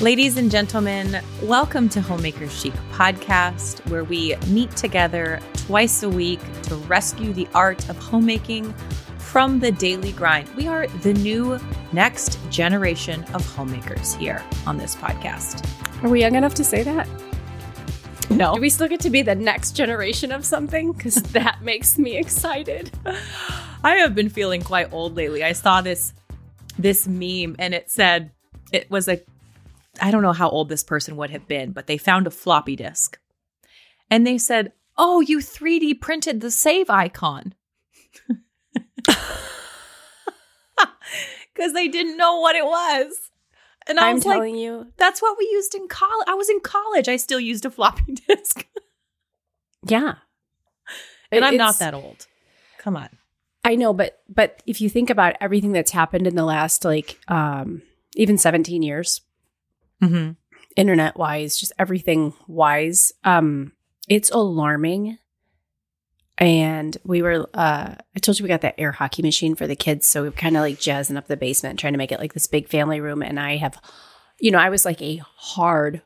Ladies and gentlemen, welcome to Homemaker Chic podcast, where we meet together twice a week to rescue the art of homemaking from the daily grind. We are the new next generation of homemakers here on this podcast. Are we young enough to say that? No. Do we still get to be the next generation of something? Because that makes me excited. I have been feeling quite old lately. I saw this this meme and it said it was a I don't know how old this person would have been, but they found a floppy disk. And they said, "Oh, you 3D printed the save icon." Cuz they didn't know what it was. And I I'm was like, telling you. that's what we used in college. I was in college. I still used a floppy disk. Yeah. and I'm not that old. Come on. I know, but but if you think about everything that's happened in the last like um even 17 years, Mhm. internet wise, just everything wise, um, it's alarming. And we were uh I told you we got that air hockey machine for the kids, so we were kind of like jazzing up the basement, trying to make it like this big family room. And I have you know, I was like a hardcore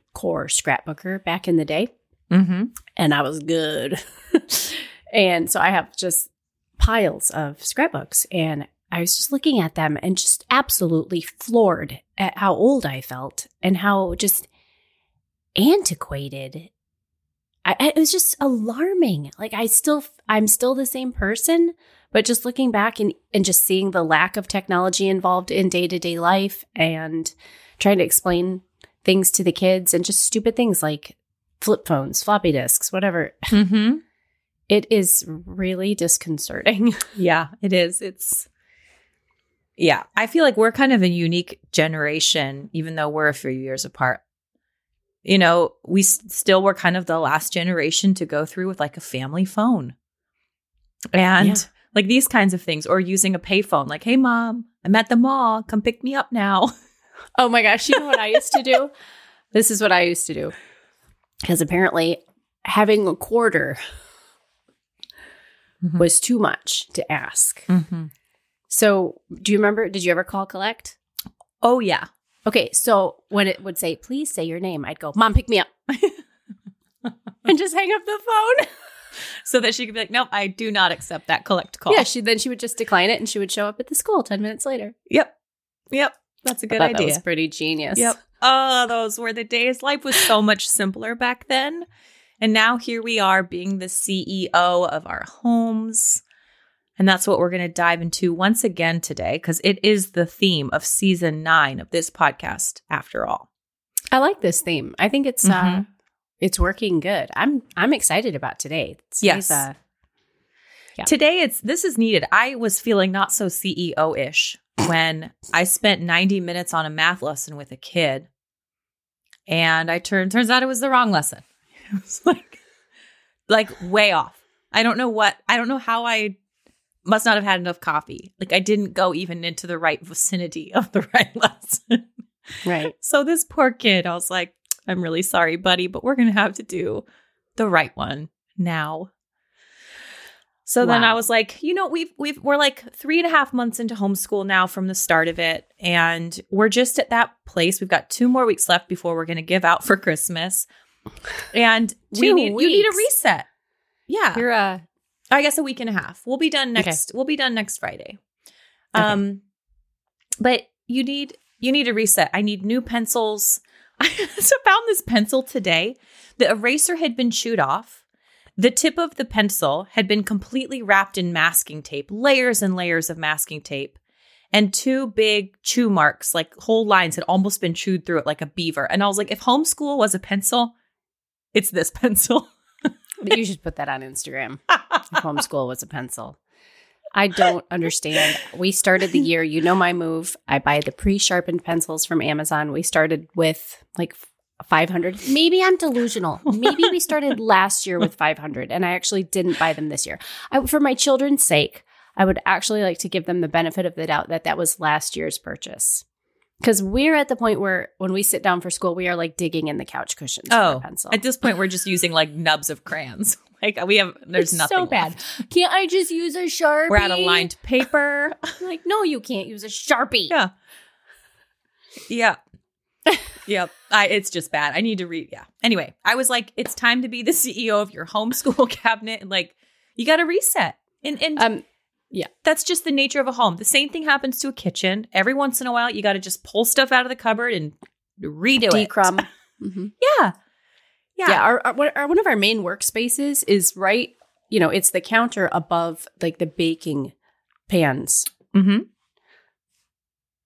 scrapbooker back in the day. Mm-hmm. and I was good. and so I have just piles of scrapbooks and I was just looking at them and just absolutely floored at how old I felt and how just antiquated. I, it was just alarming. Like I still, I'm still the same person, but just looking back and, and just seeing the lack of technology involved in day to day life and trying to explain things to the kids and just stupid things like flip phones, floppy disks, whatever. Mhm. It is really disconcerting. Yeah, it is. It's yeah. I feel like we're kind of a unique generation, even though we're a few years apart. You know, we s- still were kind of the last generation to go through with like a family phone, and Yeah. like these kinds of things, or using a payphone. Like, hey, mom, I'm at the mall. Come pick me up now. Oh my gosh, you know what I used to do? This is what I used to do. Because apparently having a quarter Mhm. was too much to ask. Mm-hmm. So, do you remember? Did you ever call collect? Oh yeah. Okay, so when it would say, please say your name, I'd go, Mom, pick me up. and just hang up the phone. So that she could be like, nope, I do not accept that collect call. Yeah, she then she would just decline it and she would show up at the school 10 minutes later. Yep. Yep. That's a good idea. That was pretty genius. Yep. Oh, those were the days. Life was so much simpler back then. And now here we are being the CEO of our homes. And that's what we're going to dive into once again today, because it is the theme of season nine of this podcast, after all. I like this theme. I think it's uh Mhm. it's working good. I'm I'm excited about today. Today's, Yes. uh, Yeah. Today, it's this is needed. I was feeling not so CEO ish when I spent 90 minutes on a math lesson with a kid. And I turned, turns out it was the wrong lesson. It was like, like way off. I don't know what, I don't know how I must not have had enough coffee. Like I didn't go even into the right vicinity of the right lesson. right. So this poor kid, I was like, I'm really sorry, buddy, but we're gonna have to do the right one now. So then I was like, you know, we've we've we're like three and a half months into homeschool now from the start of it, and we're just at that place. We've got two more weeks left before we're gonna give out for Christmas, and we need you need a reset. Yeah, You're uh I guess a week and a half. We'll be done Okay. next. We'll be done next Friday. Okay. Um, but you need you need a reset. I need new pencils. I found this pencil today. The eraser had been chewed off. The tip of the pencil had been completely wrapped in masking tape, layers and layers of masking tape. And two big chew marks, like whole lines, had almost been chewed through it like a beaver. And I was like, if homeschool was a pencil, it's this pencil. you should put that on Instagram. Homeschool was a pencil. I don't understand. We started the year, you know my move. I buy the pre-sharpened pencils from Amazon. We started with like 500. Maybe I'm delusional. Maybe we started last year with 500 and I actually didn't buy them this year. I, for my children's sake, I would actually like to give them the benefit of the doubt that that was last year's purchase. Because we're at the point where when we sit down for school, we are like digging in the couch cushions for Oh, a pencil. At this point, we're just using like nubs of crayons. Like we have, there's It's nothing so bad. left. Can't I just use a sharpie? We're out of lined paper. like, no, you can't use a sharpie. Yeah. Yeah. yep. I, it's just bad. I need to read. Yeah. Anyway, I was like, it's time to be the CEO of your homeschool cabinet, and like, you got to reset. And and Um, yeah, that's just the nature of a home. The same thing happens to a kitchen. Every once in a while, you got to just pull stuff out of the cupboard and redo it. decrumb. Mhm. Yeah. Yeah. Yeah, our, our, one- our one of our main workspaces is right. You know, it's the counter above like the baking pans, Mm-hmm.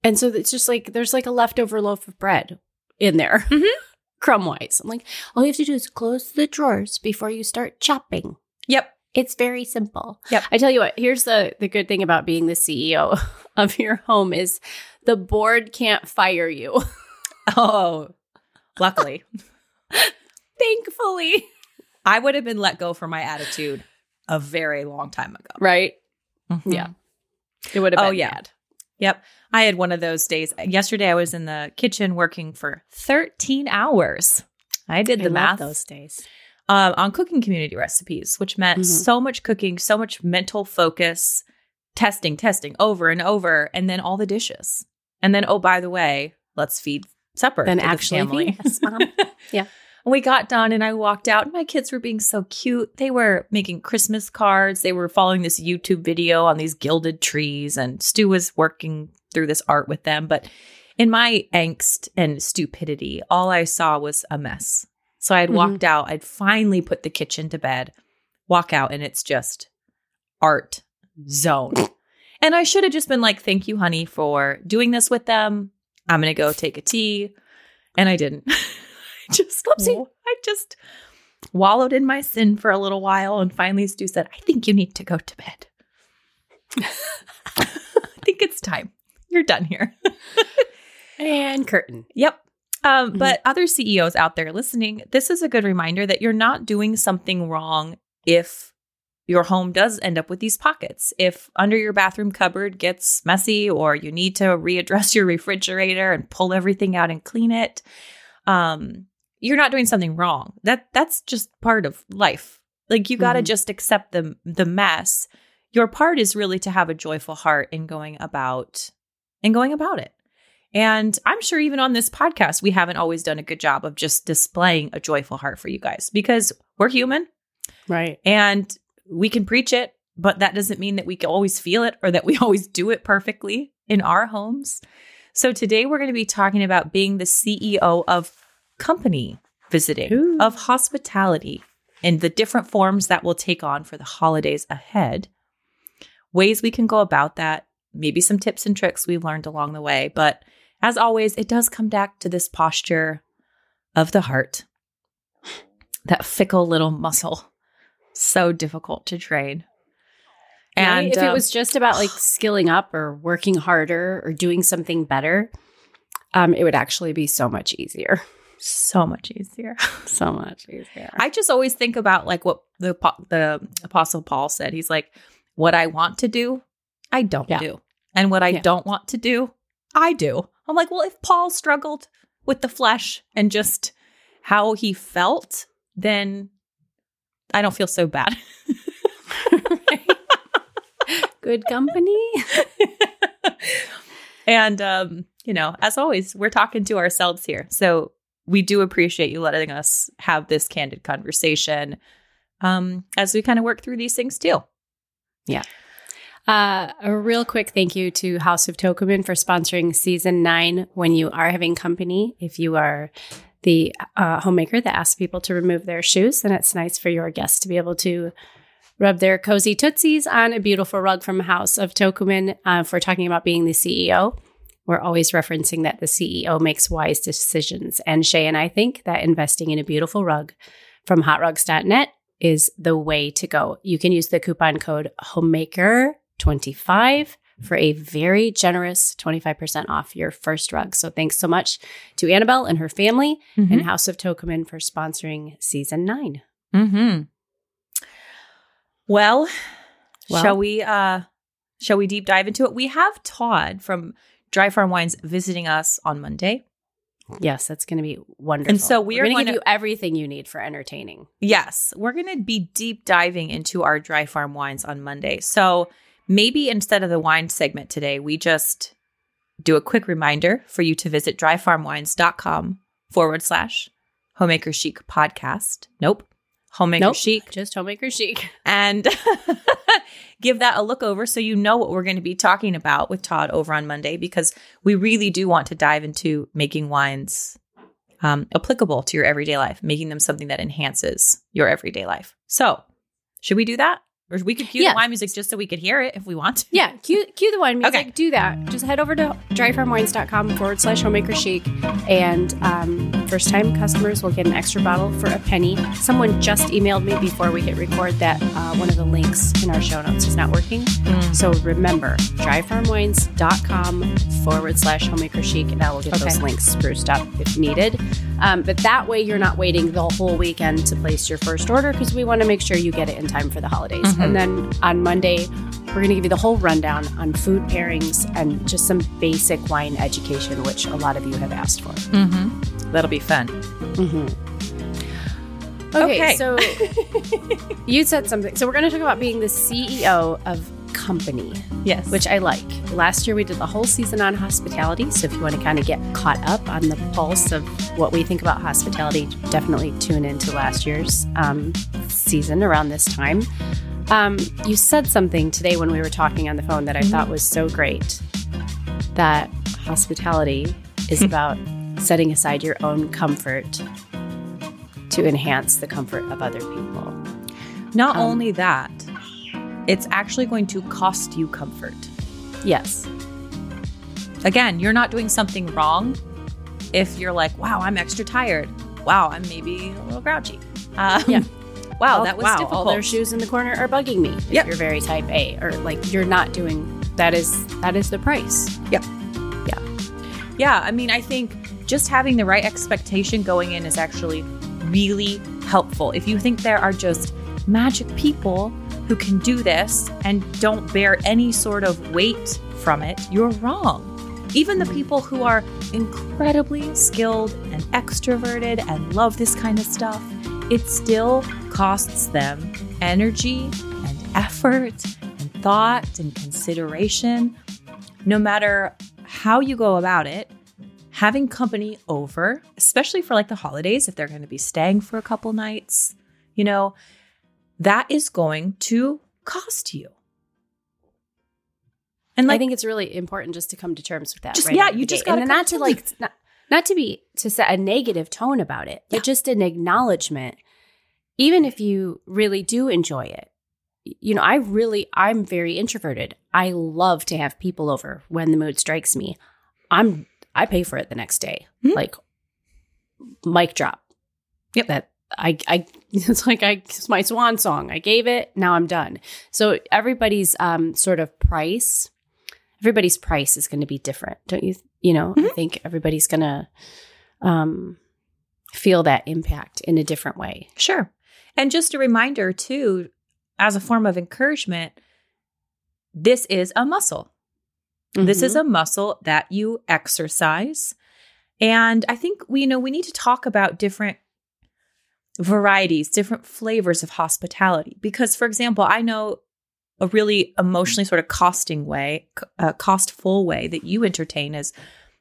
and so it's just like there's like a leftover loaf of bread in there, Mhm. crumb wise. I'm like, all you have to do is close the drawers before you start chopping. Yep. It's very simple. Yep. I tell you what, here's the the good thing about being the CEO of your home is the board can't fire you. Oh, luckily, Thankfully. I would have been let go for my attitude a very long time ago. Right? Mhm. Yeah. It would have Oh, been yeah. bad. Yep. I had one of those days. Yesterday, I was in the kitchen working for 13 hours. I did the I math those days. um, on cooking community recipes, which meant Mhm. so much cooking, so much mental focus, testing, testing over and over, and then all the dishes. And then, oh, by the way, let's feed supper. Then to the actually family. feed us, Mom. Yeah. And we got done and I walked out and my kids were being so cute. They were making Christmas cards. They were following this YouTube video on these gilded trees and Stu was working through this art with them. But in my angst and stupidity, all I saw was a mess. So I had Mhm. walked out. I'd finally put the kitchen to bed, walk out, and it's just art zone. and I should have just been like, thank you, honey, for doing this with them. I'm going to go take a tea. And I didn't. Just, Whoopsie. I just wallowed in my sin for a little while. And finally, Stu said, I think you need to go to bed. I think it's time. You're done here. And curtain. Yep. Um, Mhm. But other CEOs out there listening, this is a good reminder that you're not doing something wrong if your home does end up with these pockets. If under your bathroom cupboard gets messy or you need to readdress your refrigerator and pull everything out and clean it, um, you're not doing something wrong. That that's just part of life. Like you got to Mhm. just accept the the mess. Your part is really to have a joyful heart in going about in going about it. And I'm sure even on this podcast, we haven't always done a good job of just displaying a joyful heart for you guys because we're human Right. and we can preach it, but that doesn't mean that we can always feel it or that we always do it perfectly in our homes. So today we're going to be talking about being the CEO of company visiting, Ooh. of hospitality, and the different forms that will take on for the holidays ahead. Ways we can go about that, maybe some tips and tricks we've learned along the way. But as always, it does come back to this posture of the heart, that fickle little muscle, so difficult to train. And if it um, was just about like skilling up or working harder or doing something better, um, it would actually be so much easier. So much easier. So much easier. I just always think about like what the the apostle Paul said. He's like, "What I want to do, I don't Yeah. do, and what I Yeah. don't want to do, I do." I'm like, well, if Paul struggled with the flesh and just how he felt, then I don't feel so bad. Good company. and um, you know, as always, we're talking to ourselves here. So we do appreciate you letting us have this candid conversation um, as we kind of work through these things too. Yeah. Uh, a real quick thank you to House of Tokumen for sponsoring season nine. When you are having company, if you are the uh, homemaker that asks people to remove their shoes, then it's nice for your guests to be able to rub their cozy tootsies on a beautiful rug from House of Tokumen. Uh, we're talking about being the CEO, we're always referencing that the CEO makes wise decisions. And Shay and I think that investing in a beautiful rug from hotrugs.net is the way to go. You can use the coupon code homemaker25 for a very generous 25% off your first rug. So thanks so much to Annabelle and her family and House of Tokumen for sponsoring season 9. Mm-hmm. Well, Well- shall we uh shall we deep dive into it? We have Todd from Dry Farm Wines visiting us on Monday. Yes, that's going to be wonderful. And so we We're are going to give you everything you need for entertaining. Yes, we're going to be deep diving into our Dry Farm wines on Monday. So maybe instead of the wine segment today, we just do a quick reminder for you to visit dryfarmwines.com forward slash homemaker chic podcast. Nope. Homemaker Nope. chic. Just homemaker chic. And give that a look over so you know what we're going to be talking about with Todd over on Monday because we really do want to dive into making wines um, applicable to your everyday life, making them something that enhances your everyday life. So, should we do that? Or we could cue Yeah. the wine music just so we could hear it if we want to. Yeah, cue, cue the wine music. Okay. Do that. Just head over to dryfarmwines.com forward slash homemaker chic. And um, first time customers will get an extra bottle for a penny. Someone just emailed me before we hit record that uh, one of the links in our show notes is not working. So remember, dryfarmwines.com forward slash homemaker chic. And I will get those links spruced up if needed. Um, but that way you're not waiting the whole weekend to place your first order because we want to make sure you get it in time for the holidays. Mhm. And then on Monday, we're going to give you the whole rundown on food pairings and just some basic wine education, which a lot of you have asked for. Mm-hmm. That'll be fun. Okay, Okay. so you said something. So we're going to talk about being the CEO of company, Yes. which I like. Last year we did the whole season on hospitality. So if you want to kind of get caught up on the pulse of what we think about hospitality, definitely tune into last year's um, season around this time. Um, you said something today when we were talking on the phone that I thought was so great. That hospitality is about setting aside your own comfort to enhance the comfort of other people. Not um, only that, it's actually going to cost you comfort. Yes. Again, you're not doing something wrong if you're like, wow, I'm extra tired. Wow, I'm maybe a little grouchy. Um, Yeah. Wow, All- that was wow, difficult. all their shoes in the corner are bugging me. If Yep. you're very type A, or like you're not doing that is that is the price. Yeah, Yeah. Yeah. I mean, I think just having the right expectation going in is actually really helpful. If you think there are just magic people who can do this and don't bear any sort of weight from it, you're wrong. Even the people who are incredibly skilled and extroverted and love this kind of stuff, it still costs them energy and effort and thought and consideration. No matter how you go about it, having company over, especially for like the holidays, if they're going to be staying for a couple nights, you know, that is going to cost you. And I think it's really important just to come to terms with that. Just- right yeah, out of the you just gotta not to to like not, not to be to set a negative tone about it, but just an acknowledgement. Even if you really do enjoy it, you know, I really I'm very introverted. I love to have people over when the mood strikes me. I'm I pay for it the next day. Mhm. Like mic drop. Yep. That I I it's like I it's my swan song. I gave it, now I'm done. So everybody's um sort of price everybody's price is going to be different. Don't you you know, I Mhm. think everybody's going to um feel that impact in a different way. Sure. And just a reminder, too, as a form of encouragement, this is a muscle. This is a muscle that you exercise. And I think we you know we need to talk about different varieties, different flavors of hospitality because for example, I know a really emotionally sort of costing way, a costful way that you entertain is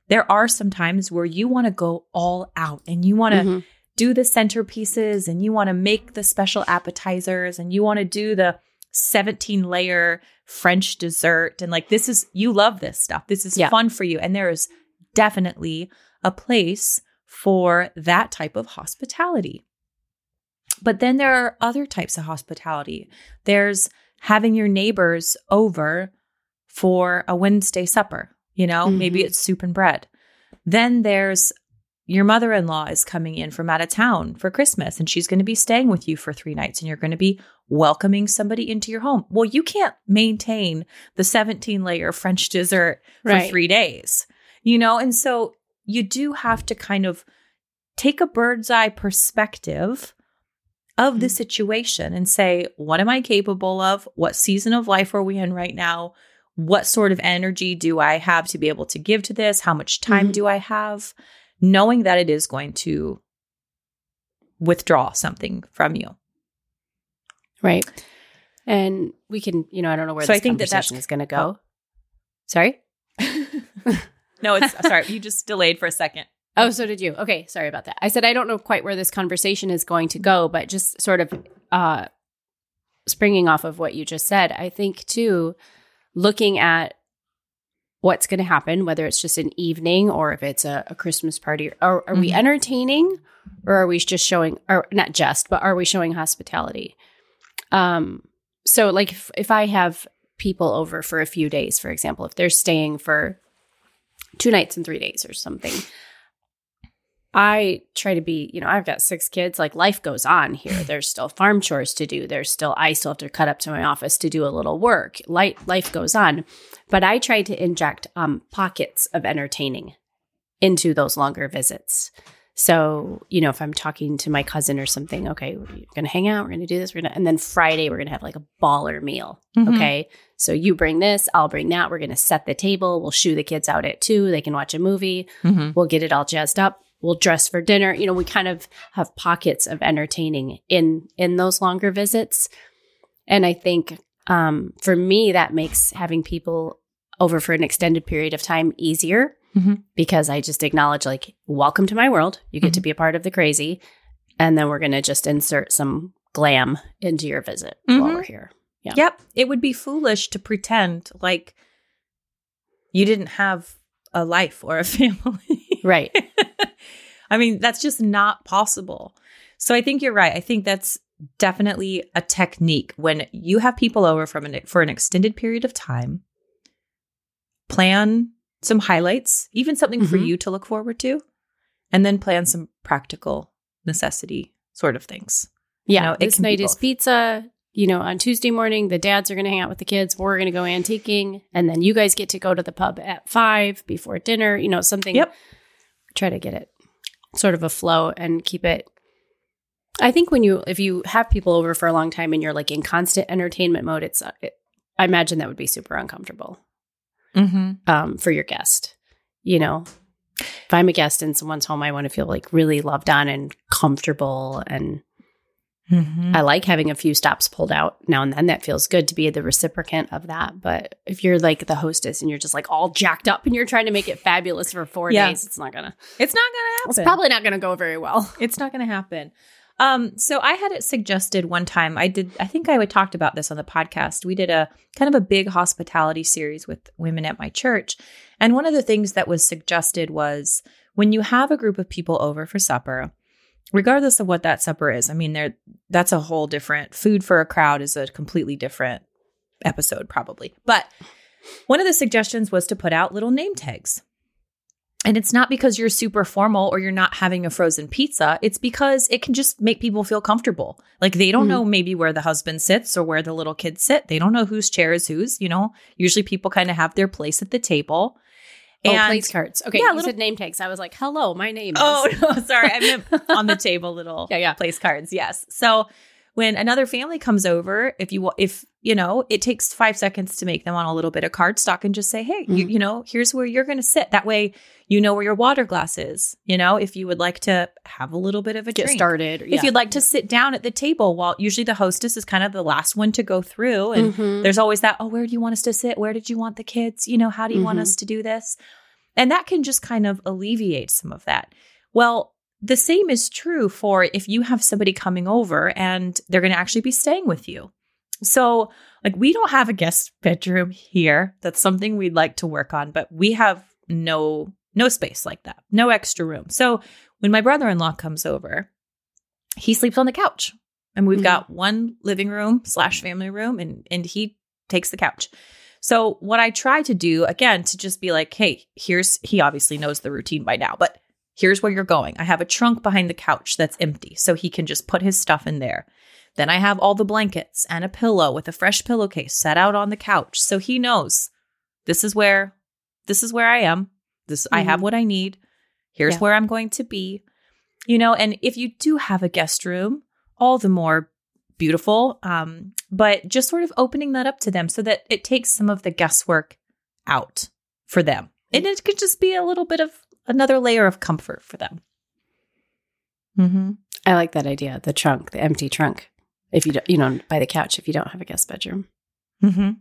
there are some times where you want to go all out and you want to Mhm. do the centerpieces and you want to make the special appetizers and you want to do the 17 layer French dessert. And like, this is, you love this stuff. This is Yeah. fun for you. And there is definitely a place for that type of hospitality. But then there are other types of hospitality. There's having your neighbors over for a Wednesday supper, you know, maybe Mhm. it's soup and bread. Then there's your mother in law is coming in from out of town for Christmas and she's going to be staying with you for three nights and you're going to be welcoming somebody into your home. Well, you can't maintain the 17 layer French dessert for Right. three days, you know? And so you do have to kind of take a bird's eye perspective of the Mhm. situation and say, what am I capable of? What season of life are we in right now? What sort of energy do I have to be able to give to this? How much time Mhm. do I have? Knowing that it is going to withdraw something from you. Right. And we can, you know, I don't know where So I this think that that's- conversation is going to go. Sorry? no, it's sorry, you just delayed for a second. Oh, so did you? Okay, sorry about that. I said I don't know quite where this conversation is going to go, but just sort of uh springing off of what you just said, I think too looking at what's going to happen, whether it's just an evening or if it's a, a Christmas party. Are, are we Mhm. entertaining or are we just showing, or not just, but are we showing hospitality? Um, so like if, if I have people over for a few days, for example, if they're staying for two nights and three days or something, I try to be, you know, I've got six kids. Like life goes on here. There's still farm chores to do. There's still, I still have to cut up to my office to do a little work. Light, life goes on. But I try to inject um, pockets of entertaining into those longer visits. So, you know, if I'm talking to my cousin or something, okay, we're going to hang out, we're going to do this, we're going to, and then Friday, we're going to have like a baller meal. Mhm. Okay. So you bring this, I'll bring that. We're going to set the table. We'll shoo the kids out at two. They can watch a movie. Mhm. We'll get it all jazzed up. We'll dress for dinner. You know, we kind of have pockets of entertaining in in those longer visits. And I think um, for me, that makes having people over for an extended period of time easier Mhm. because I just acknowledge, like, welcome to my world. You get to be a part of the crazy. And then we're going to just insert some glam into your visit while Mhm. we're here. Yeah. Yep. It would be foolish to pretend like you didn't have a life or a family. Right. I mean, that's just not possible. So I think you're right. I think that's definitely a technique when you have people over from an for an extended period of time. Plan some highlights, even something for Mhm. you to look forward to, and then plan some practical necessity sort of things. Yeah. know, this night is pizza. You know, on Tuesday morning, the dads are going to hang out with the kids. We're going to go antiquing. And then you guys get to go to the pub at five before dinner. You know, something. Yep. Try to get it sort of a flow and keep it. I think when you, if you have people over for a long time and you're like in constant entertainment mode, it's, uh, it, I imagine that would be super uncomfortable Mm-hmm. um, for your guest. You know, if I'm a guest in someone's home, I want to feel like really loved on and comfortable and Mm-hmm. I like having a few stops pulled out now and then. That feels good to be the reciprocant of that. But if you're like the hostess and you're just like all jacked up and you're trying to make it fabulous for four Yeah. days, it's not gonna. It's not going to happen. It's probably not gonna go very well. It's not going to happen. Um, so I had it suggested one time. I did. I think I talked about this on the podcast. We did a kind of a big hospitality series with women at my church, and one of the things that was suggested was when you have a group of people over for supper, regardless of what that supper is. I mean, there that's a whole different food for a crowd is a completely different episode probably. But one of the suggestions was to put out little name tags. And it's not because you're super formal or you're not having a frozen pizza. It's because it can just make people feel comfortable. Like they don't Mhm. know maybe where the husband sits or where the little kids sit. They don't know whose chair is whose. You know, usually people kind of have their place at the table. Oh, place cards. Okay, Yeah, you little- said name tags. I was like, hello, my name oh, is. Oh, no, sorry. I meant on the table little Yeah, yeah. place cards. Yes. So when another family comes over, if you wa- if you know, it takes 5 seconds to make them on a little bit of cardstock and just say, "Hey, you, Mhm. you know, here's where you're going to sit." That way, you know where your water glass is. You know, if you would like to have a little bit of a Get drink. started. If you'd like to sit down at the table while usually the hostess is kind of the last one to go through and Mhm. there's always that, oh, where do you want us to sit? Where did you want the kids? You know, how do you want Mhm. us to do this? And that can just kind of alleviate some of that. Well, the same is true for if you have somebody coming over and they're going to actually be staying with you. So, like, we don't have a guest bedroom here. That's something we'd like to work on, but we have no no space like that, no extra room. So, when my brother-in-law comes over, he sleeps on the couch, and we've Mhm. got one living room slash family room, and and he takes the couch. So what I try to do again to just be like, hey, here's he obviously knows the routine by now, but here's where you're going. I have a trunk behind the couch that's empty, so he can just put his stuff in there. Then I have all the blankets and a pillow with a fresh pillowcase set out on the couch, so he knows this is where this is where I am. This I have Mhm. what I need. Here's Yeah. where I'm going to be. You know, and if you do have a guest room, all the more beautiful. Um, but just sort of opening that up to them so that it takes some of the guesswork out for them. And it could just be a little bit of another layer of comfort for them. Mm-hmm. I like that idea. The trunk, the empty trunk. If you don't, you know, by the couch, if you don't have a guest bedroom. Mm-hmm.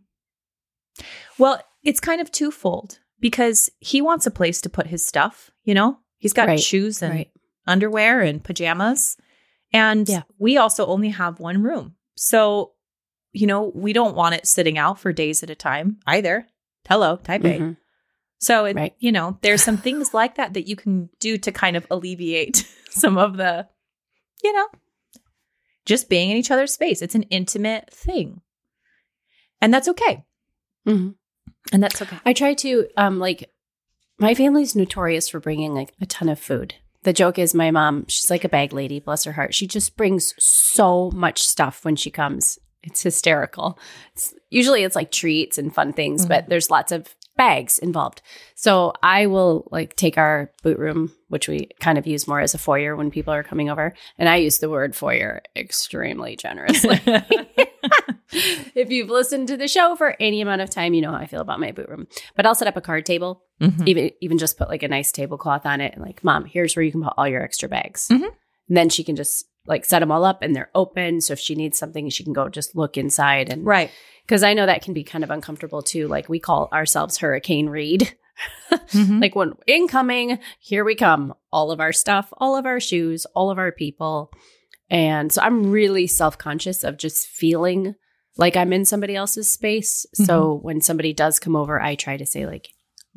Well, it's kind of twofold because he wants a place to put his stuff, you know? He He's got Right, shoes and right. underwear and pajamas. And Yeah. we also only have one room. So, you know, we don't want it sitting out for days at a time either. Hello, type A. So, it, Right. you know, there's some things like that that you can do to kind of alleviate some of the, you know, just being in each other's space. It's an intimate thing. And that's okay. Mhm. And that's okay. I try to um like my family's notorious for bringing like a ton of food. The joke is my mom, she's like a bag lady, bless her heart. She just brings so much stuff when she comes. It's hysterical. It's, usually it's like treats and fun things, but there's lots of bags involved. So I will like take our boot room, which we kind of use more as a foyer when people are coming over, and I use the word foyer extremely generously. if you've listened to the show for any amount of time, you know how I feel about my boot room. But I'll set up a card table, Mhm. even even just put like a nice tablecloth on it, and like, mom, here's where you can put all your extra bags. Mhm. And then she can just like set them all up, and they're open. So if she needs something, she can go just look inside. And Right. because I know that can be kind of uncomfortable too. Like we call ourselves Hurricane Reed. Mhm. Like when incoming, here we come. All of our stuff, all of our shoes, all of our people. And so I'm really self conscious of just feeling like I'm in somebody else's space. So when somebody does come over, I try to say, like,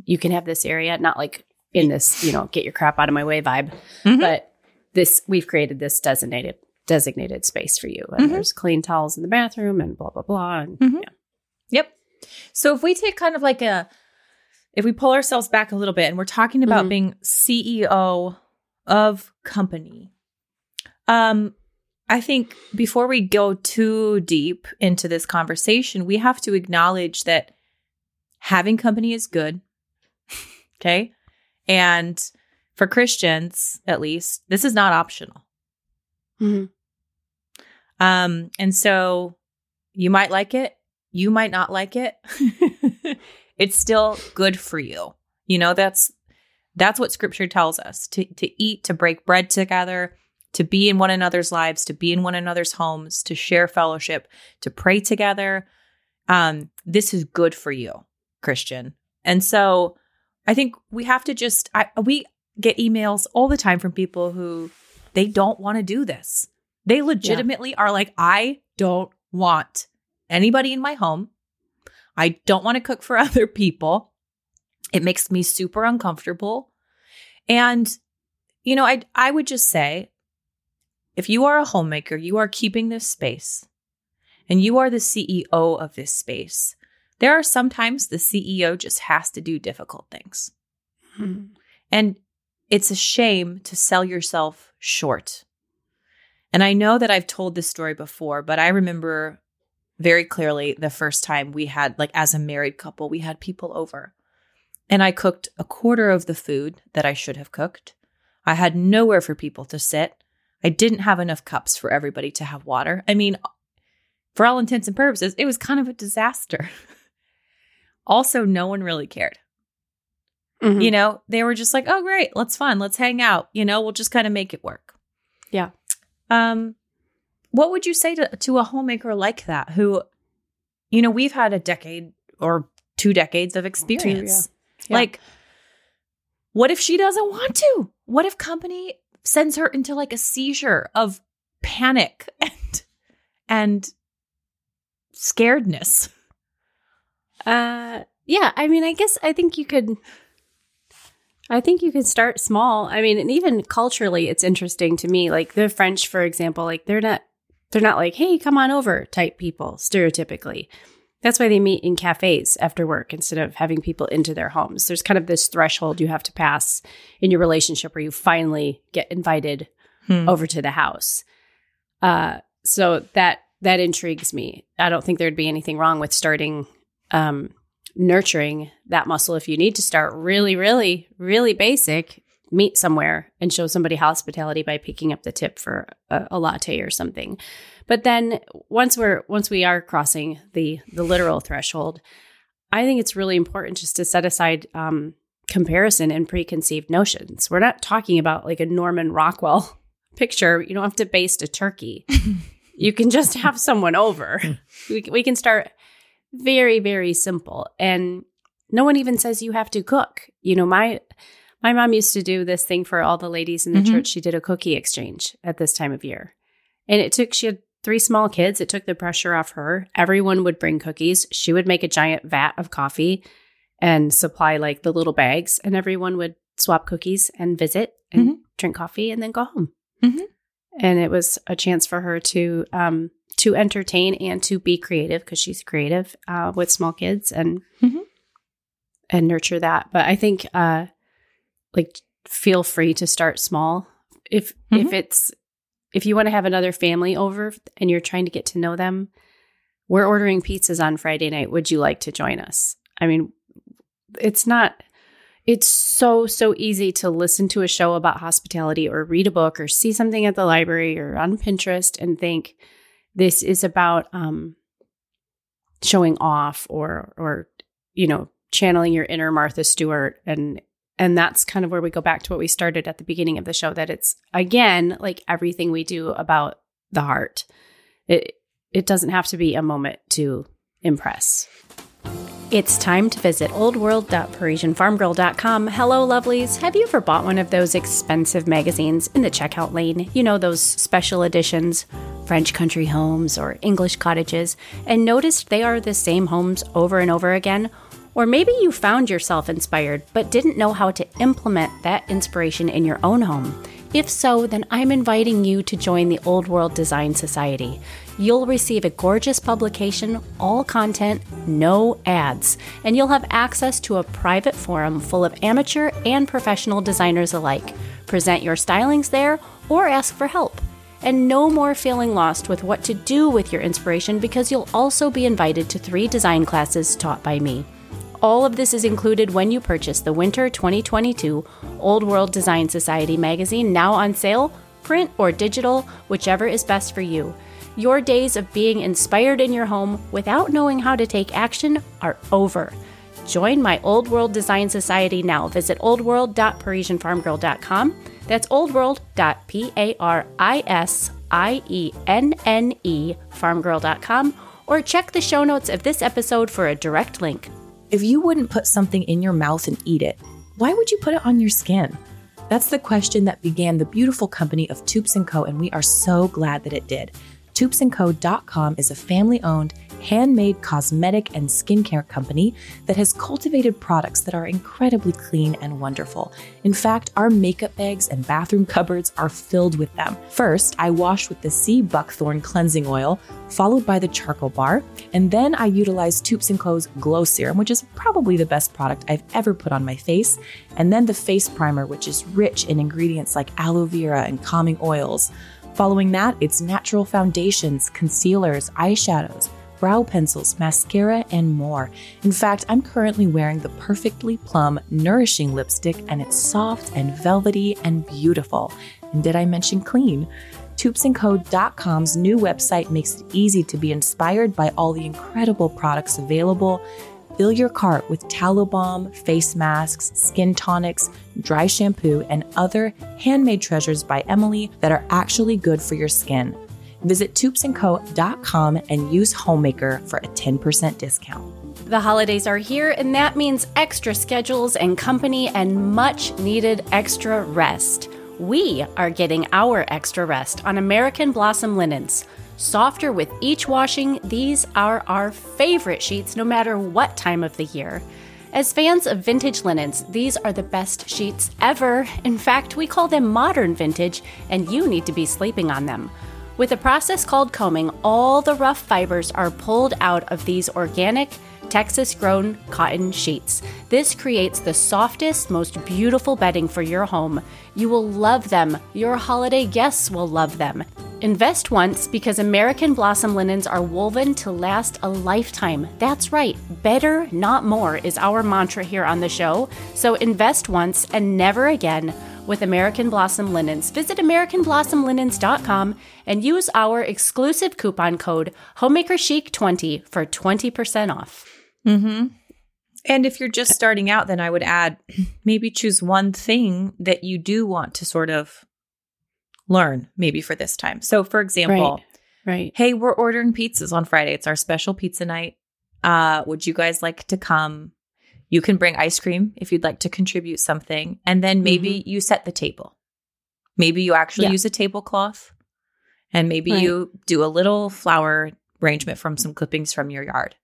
you can have this area, not like in this, you know, get your crap out of my way vibe, Mhm. but this, we've created this designated designated space for you. And Mhm. there's clean towels in the bathroom and blah, blah, blah. And Mhm. yeah. Yep. So if we take kind of like a, if we pull ourselves back a little bit and we're talking about Mhm. being CEO of company, um, I think before we go too deep into this conversation, we have to acknowledge that having company is good. okay. And for Christians, at least, this is not optional. Mhm. Um, and so you might like it, you might not like it. it's still good for you. You know, that's that's what scripture tells us to to eat, to break bread together, to be in one another's lives, to be in one another's homes, to share fellowship, to pray together. Um, this is good for you, Christian. And so I think we have to just I, we get emails all the time from people who they don't want to do this. They legitimately are like, I don't want anybody in my home. I don't want to cook for other people. It makes me super uncomfortable. And, you know, I, I would just say if you are a homemaker, you are keeping this space and you are the CEO of this space. There are sometimes the CEO just has to do difficult things. Mhm. And it's a shame to sell yourself short. And I know that I've told this story before, but I remember very clearly the first time we had, like, as a married couple, we had people over. And I cooked a quarter of the food that I should have cooked. I had nowhere for people to sit. I didn't have enough cups for everybody to have water. I mean, for all intents and purposes, it was kind of a disaster. also, no one really cared. Mhm. You know, they were just like, "Oh, great, let's fun, let's hang out." You know, we'll just kind of make it work. Yeah. Um, what would you say to to a homemaker like that who, you know, we've had a decade or two decades of experience. Yeah. Like, what if she doesn't want to? What if company sends her into like a seizure of panic and and scaredness? Uh, yeah. I mean, I guess I think you could. I think you could start small. I mean, and even culturally, it's interesting to me. Like the French, for example, like they're not they're not like, "Hey, come on over" type people. Stereotypically, that's why they meet in cafes after work instead of having people into their homes. There's kind of this threshold you have to pass in your relationship where you finally get invited Hmm. over to the house. Uh, so that that intrigues me. I don't think there'd be anything wrong with starting um, nurturing that muscle if you need to start really, really, really basic. Meet somewhere and show somebody hospitality by picking up the tip for a, a latte or something. But then once we're once we are crossing the the literal threshold, I think it's really important just to set aside um, comparison and preconceived notions. We're not talking about like a Norman Rockwell picture. You don't have to baste a turkey. you can just have someone over. we, we can start very, very simple. And no one even says you have to cook. You know, my My mom used to do this thing for all the ladies in the Mhm. church. She did a cookie exchange at this time of year. And it took, she had three small kids. It took the pressure off her. Everyone would bring cookies. She would make a giant vat of coffee and supply like the little bags, and everyone would swap cookies and visit and Mhm. drink coffee and then go home. Mhm. And it was a chance for her to, um, to entertain and to be creative because she's creative uh, with small kids and Mhm. and nurture that. But I think uh, like feel free to start small if if Mhm. it's if you want to have another family over and you're trying to get to know them we're ordering pizzas on friday night would you like to join us i mean it's not it's so so easy to listen to a show about hospitality or read a book or see something at the library or on pinterest and think this is about um showing off or or you know channeling your inner martha stewart. And and that's kind of where we go back to what we started at the beginning of the show that it's again like everything we do about the heart. It it doesn't have to be a moment to impress it's time to visit oldworld.parisiennefarmgirl.com. Hello, lovelies. Have you ever bought one of those expensive magazines in the checkout lane? You know, those special editions, French country homes or English cottages, and noticed they are the same homes over and over again? Or maybe you found yourself inspired but didn't know how to implement that inspiration in your own home. If so, then I'm inviting you to join the Old World Design Society. You'll receive a gorgeous publication, all content, no ads, and you'll have access to a private forum full of amateur and professional designers alike. Present your stylings there or ask for help. And no more feeling lost with what to do with your inspiration because you'll also be invited to three design classes taught by me. All of this is included when you purchase the Winter 2022 Old World Design Society magazine, now on sale, print or digital, whichever is best for you. Your days of being inspired in your home without knowing how to take action are over. Join my Old World Design Society now. Visit oldworld.parisiennefarmgirl.com. That's oldworld.p-a-r-i-s-i-e-n-n-e farmgirl.com or check the show notes of this episode for a direct link. If you wouldn't put something in your mouth and eat it, why would you put it on your skin? That's the question that began the beautiful company of Toups & Co., and we are so glad that it did. ToupsandCo.com is a family owned, handmade cosmetic and skincare company that has cultivated products that are incredibly clean and wonderful. In fact, our makeup bags and bathroom cupboards are filled with them. First, I wash with the sea buckthorn cleansing oil, followed by the charcoal bar, and then I utilize Toups & Co.'s Glow Serum, which is probably the best product I've ever put on my face, and then the face primer, which is rich in ingredients like aloe vera and calming oils. Following that, it's natural foundations, concealers, eyeshadows, brow pencils, mascara, and more. In fact, I'm currently wearing the Perfectly Plum Nourishing Lipstick, and it's soft and velvety and beautiful. And did I mention clean? ToupsandCo.com's new website makes it easy to be inspired by all the incredible products available. Fill your cart with tallow balm, face masks, skin tonics, dry shampoo, and other handmade treasures by Emily that are actually good for your skin. Visit toupsandco.com and use Homemaker for a 10% discount. The holidays are here, and that means extra schedules and company and much needed extra rest. We are getting our extra rest on American Blossom linens. Softer with each washing, these are our favorite sheets no matter what time of the year. As fans of vintage linens, these are the best sheets ever. In fact, we call them modern vintage, and you need to be sleeping on them. With a process called combing, all the rough fibers are pulled out of these organic, Texas grown cotton sheets. This creates the softest, most beautiful bedding for your home. You will love them. Your holiday guests will love them. Invest once because American Blossom linens are woven to last a lifetime. That's right, better, not more, is our mantra here on the show. So invest once and never again with American Blossom Linens. Visit AmericanBlossomLinens.com and use our exclusive coupon code HomemakerChic20 for 20% off. Mm-hmm. And if you're just starting out, then I would add maybe choose one thing that you do want to sort of learn, maybe for this time. So, for example, Right. hey, we're ordering pizzas on Friday. It's our special pizza night. Uh, would you guys like to come? You can bring ice cream if you'd like to contribute something. And then maybe you set the table. Maybe you actually Yeah. use a tablecloth. And maybe Right. you do a little flower arrangement from some clippings from your yard.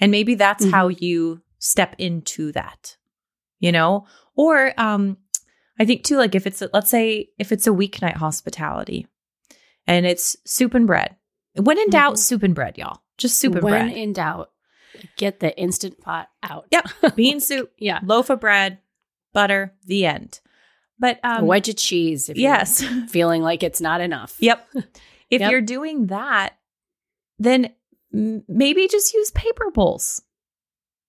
And maybe that's how you step into that, you know? Or um, I think too, like if it's, a, let's say, if it's a weeknight hospitality and it's soup and bread. When in doubt, Mhm. soup and bread, y'all. Just soup and when bread. When in doubt, get the instant pot out. Yep. Bean soup, Yeah. loaf of bread, butter, the end. But um, a wedge of cheese if yes. you're feeling like it's not enough. Yep. If Yep. you're doing that, then maybe just use paper bowls.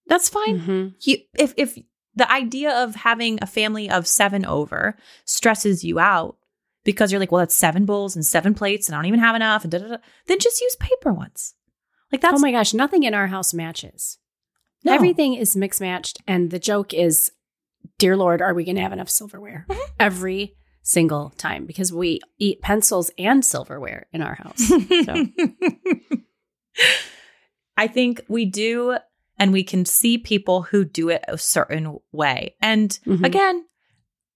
That's fine. Mhm. You, if if the idea of having a family of seven over stresses you out because you're like, well, that's seven bowls and seven plates, and I don't even have enough, and da, da, da, then just use paper ones. Like that's oh my gosh, nothing in our house matches. no. Everything is mixed matched. And the joke is, dear Lord, are we going to have enough silverware? Every single time because we eat pencils and silverware in our house. So, I think we do, and we can see people who do it a certain way. And Mhm. again,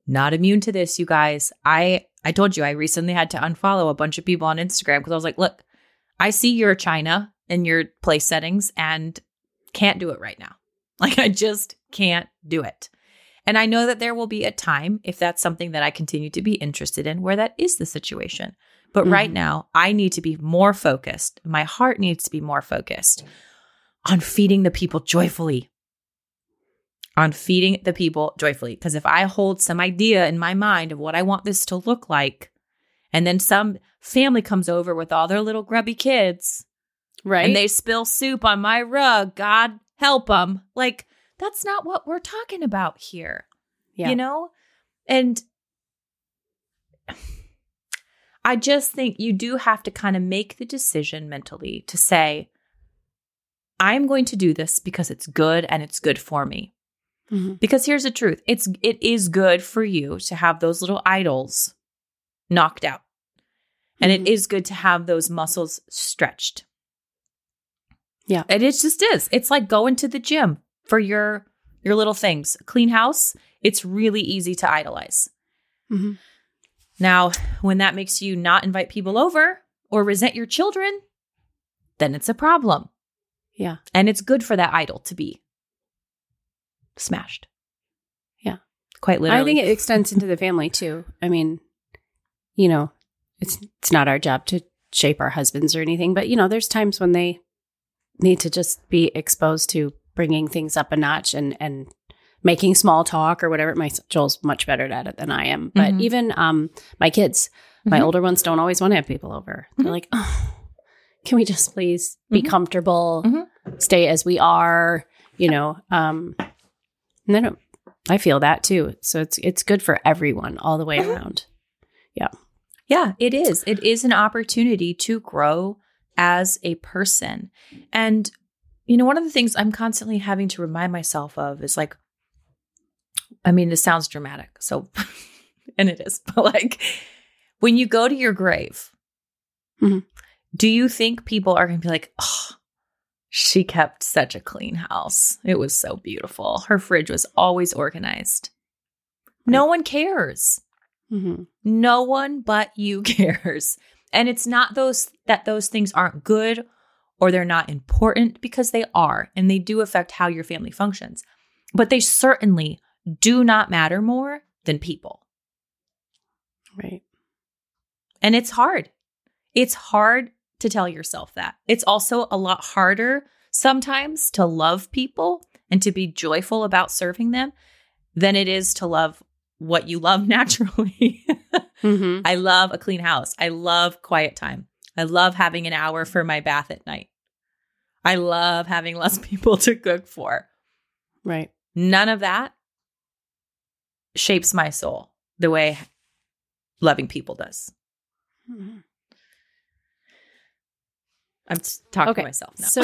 not immune to this, you guys. I I told you I recently had to unfollow a bunch of people on Instagram because I was like, look, I see your China and your place settings and can't do it right now. Like I just can't do it. And I know that there will be a time if that's something that I continue to be interested in where that is the situation. But right Mhm. now, I need to be more focused. My heart needs to be more focused on feeding the people joyfully. On feeding the people joyfully. Because if I hold some idea in my mind of what I want this to look like, and then some family comes over with all their little grubby kids right? and they spill soup on my rug, God help them. Like, that's not what we're talking about here yeah. you know and i just think you do have to kind of make the decision mentally to say i'm going to do this because it's good and it's good for me Mhm. because here's the truth it's it is good for you to have those little idols knocked out and it Mhm. is good to have those muscles stretched Yeah. and it just is it's like going to the gym for your your little things clean house it's really easy to idolize Mhm. now when that makes you not invite people over or resent your children then it's a problem Yeah. and it's good for that idol to be smashed Yeah. quite literally I think it extends into the family too. I mean, you know, it's it's not our job to shape our husbands or anything, but you know, there's times when they need to just be exposed to bringing things up a notch and and making small talk or whatever. My Joel's much better at it than I am, but Mhm. even um my kids, my Mhm. older ones don't always want to have people over. Mhm. They're like, oh, can we just please be Mhm. comfortable, Mhm. stay as we are, you know? Um, and then I feel that too. So it's it's good for everyone all the way Mhm. around. Yeah, it is. It is an opportunity to grow as a person. And, you know, one of the things I'm constantly having to remind myself of is like, I mean, this sounds dramatic. So, and it is, but like, when you go to your grave, Mhm. do you think people are going to be like, oh, she kept such a clean house? It was so beautiful. Her fridge was always organized. No one cares. Mm-hmm. No one but you cares. And it's not those that those things aren't good or they're not important because they are and they do affect how your family functions. But they certainly do not matter more than people. Right. And it's hard. It's hard to tell yourself that. It's also a lot harder sometimes to love people and to be joyful about serving them than it is to love what you love naturally. Mm-hmm. I love a clean house. I love quiet time. I love having an hour for my bath at night. I love having less people to cook for. Right. None of that shapes my soul the way loving people does. Mhm. I'm talking Okay. to myself now. So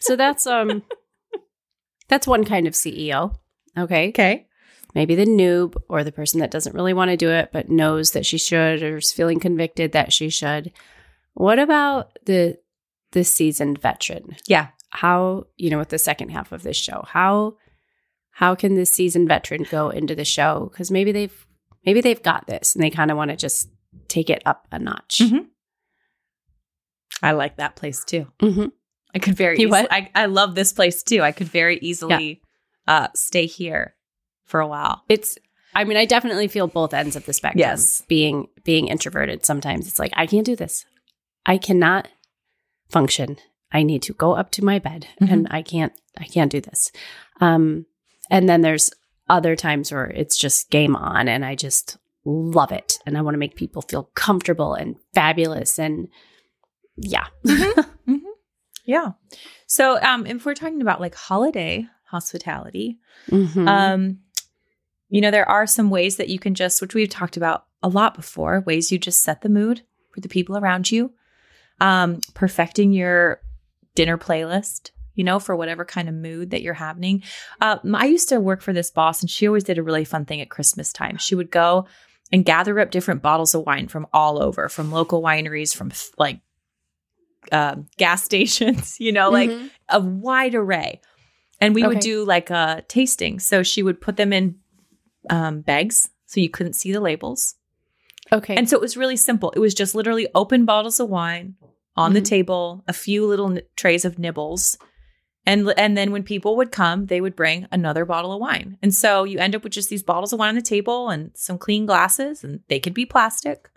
so that's um that's one kind of CEO. Okay. okay. Maybe the noob or the person that doesn't really want to do it but knows that she should or is feeling convicted that she should. What about the the seasoned veteran? Yeah. How, you know, with the second half of this show, how how can this seasoned veteran go into the show? Because maybe they've maybe they've got this and they kind of want to just take it up a notch. Mhm. I like that place too. Mhm. I could very easily. I, I love this place too. I could very easily uh, stay here for a while. It's I mean, I definitely feel both ends of the spectrum. Yes. Being being introverted sometimes it's like I can't do this. I cannot function. I need to go up to my bed Mhm. and I can't I can't do this. Um and then there's other times where it's just game on and I just love it and I want to make people feel comfortable and fabulous and yeah. Yeah. So um, if we're talking about like holiday hospitality, Mhm. um, you know, there are some ways that you can just, which we've talked about a lot before, ways you just set the mood for the people around you. Um, perfecting your dinner playlist, you know, for whatever kind of mood that you're having. Uh, I used to work for this boss, and she always did a really fun thing at Christmas time. She would go and gather up different bottles of wine from all over, from local wineries, from like um, gas stations, you know, like Mhm. a wide array. And we would do like a tasting. So she would put them in um, bags so you couldn't see the labels. okay. And so it was really simple. It was just literally open bottles of wine on the Mhm. table, a few little n- trays of nibbles. And, and then when people would come, they would bring another bottle of wine. And so you end up with just these bottles of wine on the table and some clean glasses, and they could be plastic.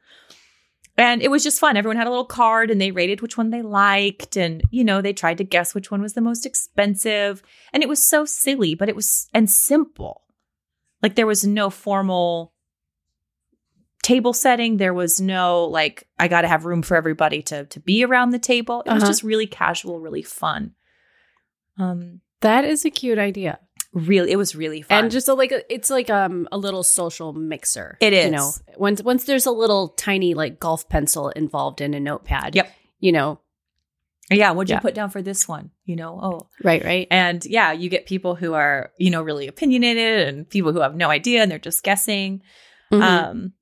And it was just fun. Everyone had a little card and they rated which one they liked. And, you know, they tried to guess which one was the most expensive. And it was so silly, but it was, and simple. Like there was no formal table setting. There was no, like, I got to have room for everybody to, to be around the table. It was Uh-huh. just really casual, really fun. Um, that is a cute idea. really, it was really fun. and just a, like a, it's like um a little social mixer. It is, You know, once once there's a little tiny like golf pencil involved in a notepad. Yep. You know, yeah. What'd you Yeah. put down for this one? You know, oh, right, right. And yeah, you get people who are, you know, really opinionated and people who have no idea and they're just guessing. Mhm. Um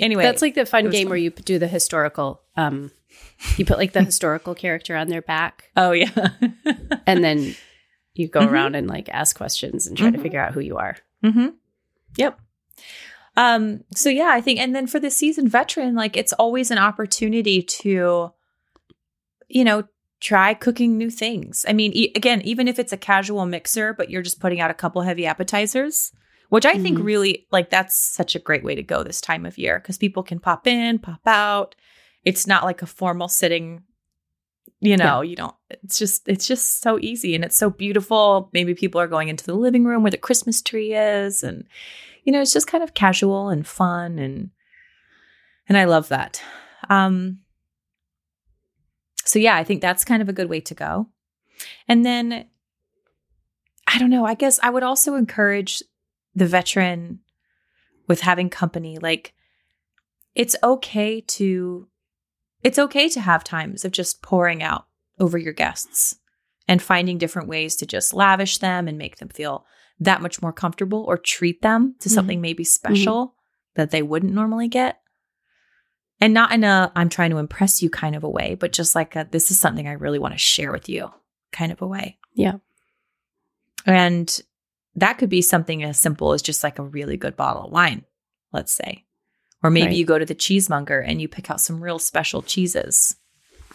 anyway. That's like the fun game fun. where you do the historical. Um, you put like the historical character on their back, oh yeah. and then you go Mhm. around and like ask questions and try to Mhm. figure out who you are. mm-hmm. Yep. Um so yeah, I think and then for the seasoned veteran, like it's always an opportunity to you know, try cooking new things. I mean, e- again, even if it's a casual mixer, but you're just putting out a couple heavy appetizers, which I think Mhm. really like that's such a great way to go this time of year because people can pop in, pop out. It's not like a formal sitting, you know, you don't it's just it's just so easy and it's so beautiful. Maybe people are going into the living room where the Christmas tree is and you know, it's just kind of casual and fun and and I love that. Um so yeah, I think that's kind of a good way to go. And then I don't know, I guess I would also encourage the veteran with having company like it's okay to it's okay to have times of just pouring out over your guests and finding different ways to just lavish them and make them feel that much more comfortable or treat them to Mhm. something maybe special that they wouldn't normally get. And not in a I'm trying to impress you kind of a way, but just like a this is something I really want to share with you kind of a way. Yeah. And that could be something as simple as just like a really good bottle of wine, let's say. Or maybe Right. you go to the cheesemonger and you pick out some real special cheeses.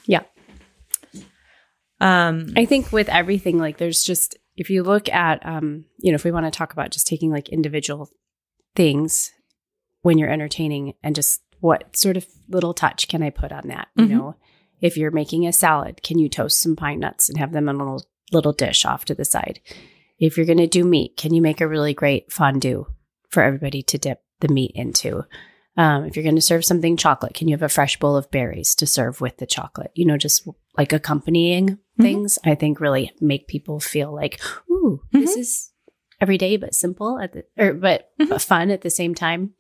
Yeah. Um I think with everything, like there's just if you look at um, you know, if we want to talk about just taking like individual things when you're entertaining and just what sort of little touch can I put on that? Mhm. You know, if you're making a salad, can you toast some pine nuts and have them in a little little dish off to the side? If you're gonna do meat, can you make a really great fondue for everybody to dip the meat into? Um, if you're going to serve something chocolate, can you have a fresh bowl of berries to serve with the chocolate? You know, just like accompanying Mhm. things, I think really make people feel like, ooh, this is everyday but simple at the, or but Mhm. fun at the same time.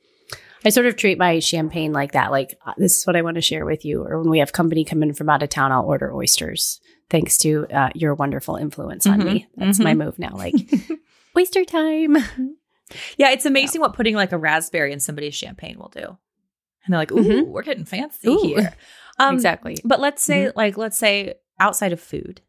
I sort of treat my champagne like that. Like uh, this is what I want to share with you. Or when we have company come in from out of town, I'll order oysters. Thanks to uh, your wonderful influence on Mhm. me. That's my Mhm. move now. Like oyster time. Yeah, it's amazing what putting like a raspberry in somebody's champagne will do. And they're like, ooh, Mhm. we're getting fancy Ooh. here. Um, exactly. But let's say, like, let's say outside of food.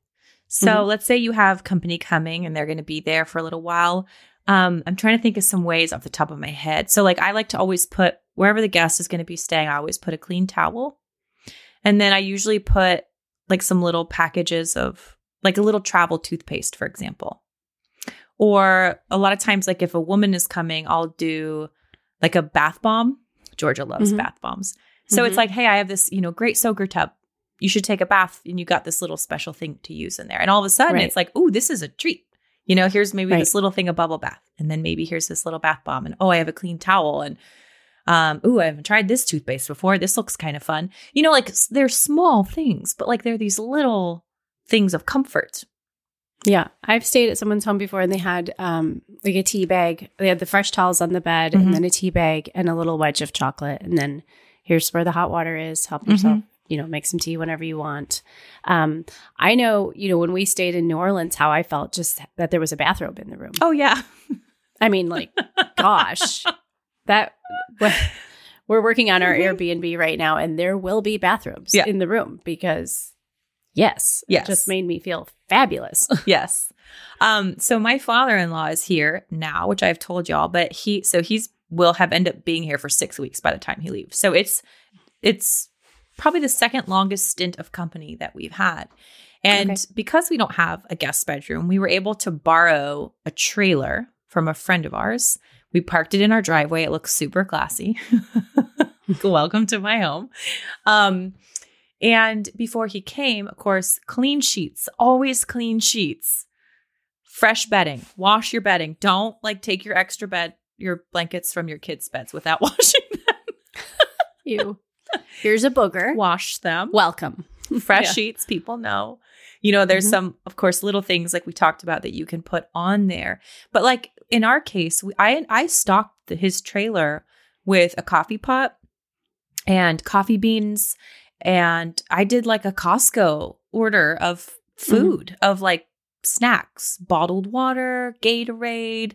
So Mhm. let's say you have company coming and they're going to be there for a little while. Um, I'm trying to think of some ways off the top of my head. So, like, I like to always put wherever the guest is going to be staying, I always put a clean towel. And then I usually put like some little packages of like a little travel toothpaste, for example. Or a lot of times, like if a woman is coming, I'll do like a bath bomb. Georgia loves Mhm. bath bombs. So Mhm. it's like, hey, I have this, you know, great soaker tub. You should take a bath and you got this little special thing to use in there. And all of a sudden Right. it's like, ooh, this is a treat. You know, here's maybe Right. this little thing of bubble bath. And then maybe here's this little bath bomb. And oh, I have a clean towel. And um, ooh, I haven't tried this toothpaste before. This looks kind of fun. You know, like they're small things, but like they're these little things of comfort. Yeah, I've stayed at someone's home before and they had um like a tea bag. They had the fresh towels on the bed Mhm. and then a tea bag and a little wedge of chocolate and then here's where the hot water is. Help yourself, you know, make some tea whenever you want. Um I know, you know, when we stayed in New Orleans how I felt just that there was a bathrobe in the room. Oh, yeah. I mean, like gosh. That we're working on our Mhm. Airbnb right now and there will be bathrobes Yeah. in the room because yes, Yes. it just made me feel fabulous. yes. Um, so my father-in-law is here now, which I've told y'all, but he so he's will have end up being here for six weeks by the time he leaves. So it's it's probably the second longest stint of company that we've had. And Okay. because we don't have a guest bedroom, we were able to borrow a trailer from a friend of ours. We parked it in our driveway. It looks super classy. Welcome to my home. Um, and before he came, of course, clean sheets, always clean sheets, fresh bedding, wash your bedding. Don't like take your extra bed, your blankets from your kids' beds without washing them. you. Here's a booger. Wash them. Welcome. fresh Yeah. sheets people know you know there's Mhm. some of course little things like we talked about that you can put on there but like in our case we, i i stocked the, his trailer with a coffee pot and coffee beans and i did like a costco order of food of like snacks bottled water gatorade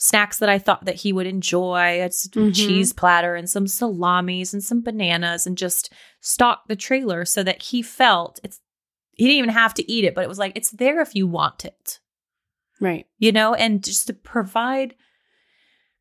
snacks that i thought that he would enjoy. It's a Mhm. cheese platter and some salamis and some bananas and just stock the trailer so that he felt it's he didn't even have to eat it but it was like it's there if you want it. Right. you know and just to provide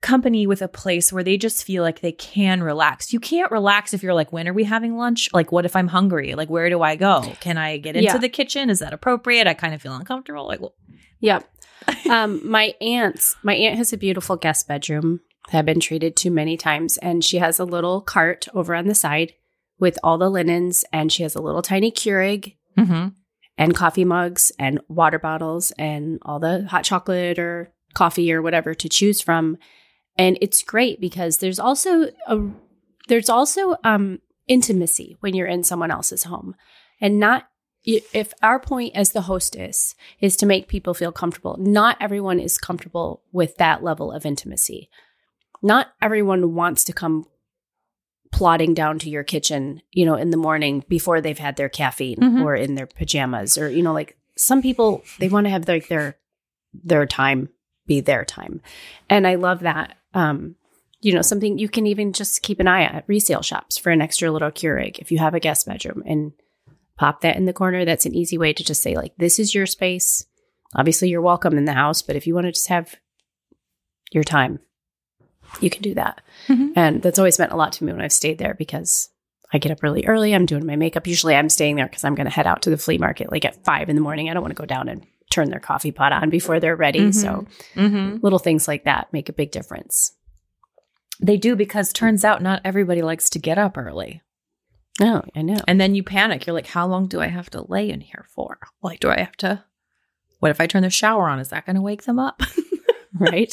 company with a place where they just feel like they can relax. You can't relax if you're like when are we having lunch? Like what if i'm hungry? Like where do i go? Can i get into Yeah. the kitchen? Is that appropriate? I kind of feel uncomfortable. Like well, Yep. Um, my aunt's my aunt has a beautiful guest bedroom that I've been treated to many times, and she has a little cart over on the side with all the linens, and she has a little tiny Keurig mhm. and coffee mugs and water bottles and all the hot chocolate or coffee or whatever to choose from. And it's great because there's also a there's also um intimacy when you're in someone else's home. And not if our point as the hostess is to make people feel comfortable, not everyone is comfortable with that level of intimacy. Not everyone wants to come plodding down to your kitchen, you know, in the morning before they've had their caffeine Mhm. or in their pajamas or you know like some people they want to have like their their time be their time. And I love that um you know, something you can even just keep an eye at resale shops for an extra little Keurig if you have a guest bedroom and pop that in the corner. That's an easy way to just say, like, this is your space. Obviously, you're welcome in the house, but if you want to just have your time, you can do that. Mhm. And that's always meant a lot to me when I've stayed there because I get up really early. I'm doing my makeup. Usually, I'm staying there because I'm going to head out to the flea market like at five in the morning. I don't want to go down and turn their coffee pot on before they're ready. Mhm. So, Mhm. little things like that make a big difference. they do because turns out not everybody likes to get up early Oh, I know. And then you panic. You're like, how long do I have to lay in here for? Like, do I have to? What if I turn the shower on? Is that going to wake them up? Right.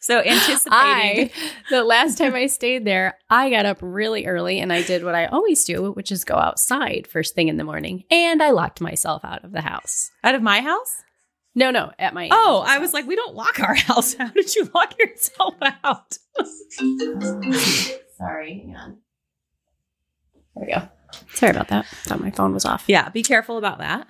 so anticipating. I, the last time I stayed there, I got up really early and I did what I always do, which is go outside first thing in the morning. And I locked myself out of the house. out of my house? No, no, at my Oh, aunt's I was like, we don't lock our house. How did you lock yourself out? sorry, hang on. There we go. Sorry about that. Thought my phone was off. yeah, be careful about that.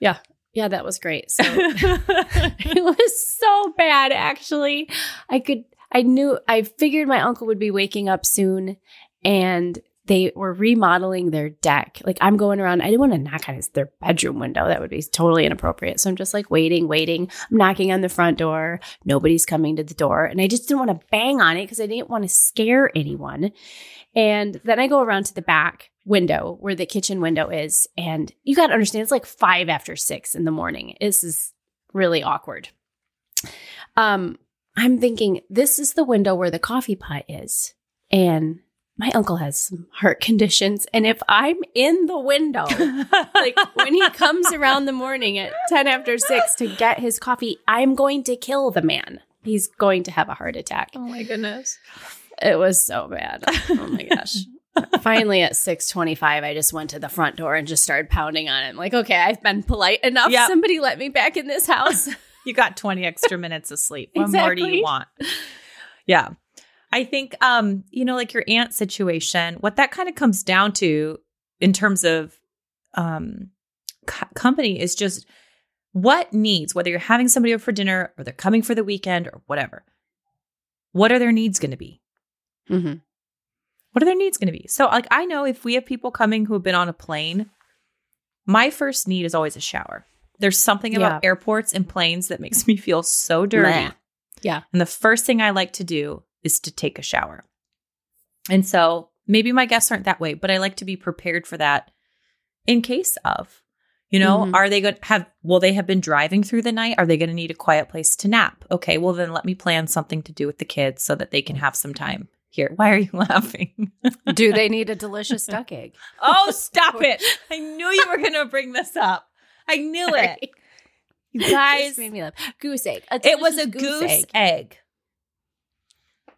Yeah, Yeah, that was great. So it was so bad actually. I could I knew I figured my uncle would be waking up soon and they were remodeling their deck. Like I'm going around, I didn't want to knock on his their bedroom window. That would be totally inappropriate. So I'm just like waiting, waiting. I'm knocking on the front door. Nobody's coming to the door. And I just didn't want to bang on it because I didn't want to scare anyone. And then I go around to the back window where the kitchen window is. And you got to understand, it's like five after six in the morning. This is really awkward. Um, I'm thinking, this is the window where the coffee pot is. And my uncle has some heart conditions. And if I'm in the window, like when he comes around the morning at 10 after 6 to get his coffee, I'm going to kill the man. He's going to have a heart attack. Oh my goodness. It was so bad. Oh my gosh. Finally at 6:25 I just went to the front door and just started pounding on it. I'm like, "Okay, I've been polite enough. Yep. Somebody let me back in this house." You got 20 extra minutes of sleep. What more do you want? Yeah. I think um, you know, like your aunt situation, what that kind of comes down to in terms of um co- company is just what needs, whether you're having somebody over for dinner or they're coming for the weekend or whatever. What are their needs going to be? Mhm. What are their needs going to be? So, like, I know if we have people coming who have been on a plane, my first need is always a shower. There's something about airports and planes that makes me feel so dirty. Bleh. Yeah. And the first thing I like to do is to take a shower. And so maybe my guests aren't that way, but I like to be prepared for that in case of. You know, Mhm. are they going to have, will they have been driving through the night? Are they going to need a quiet place to nap? Okay, well, then let me plan something to do with the kids so that they can have some time here. Why are you laughing? Do they need a delicious duck egg? oh, stop it. I knew you were going to bring this up. I knew it. You Guys, made me laugh. Goose egg. It was a delicious goose egg.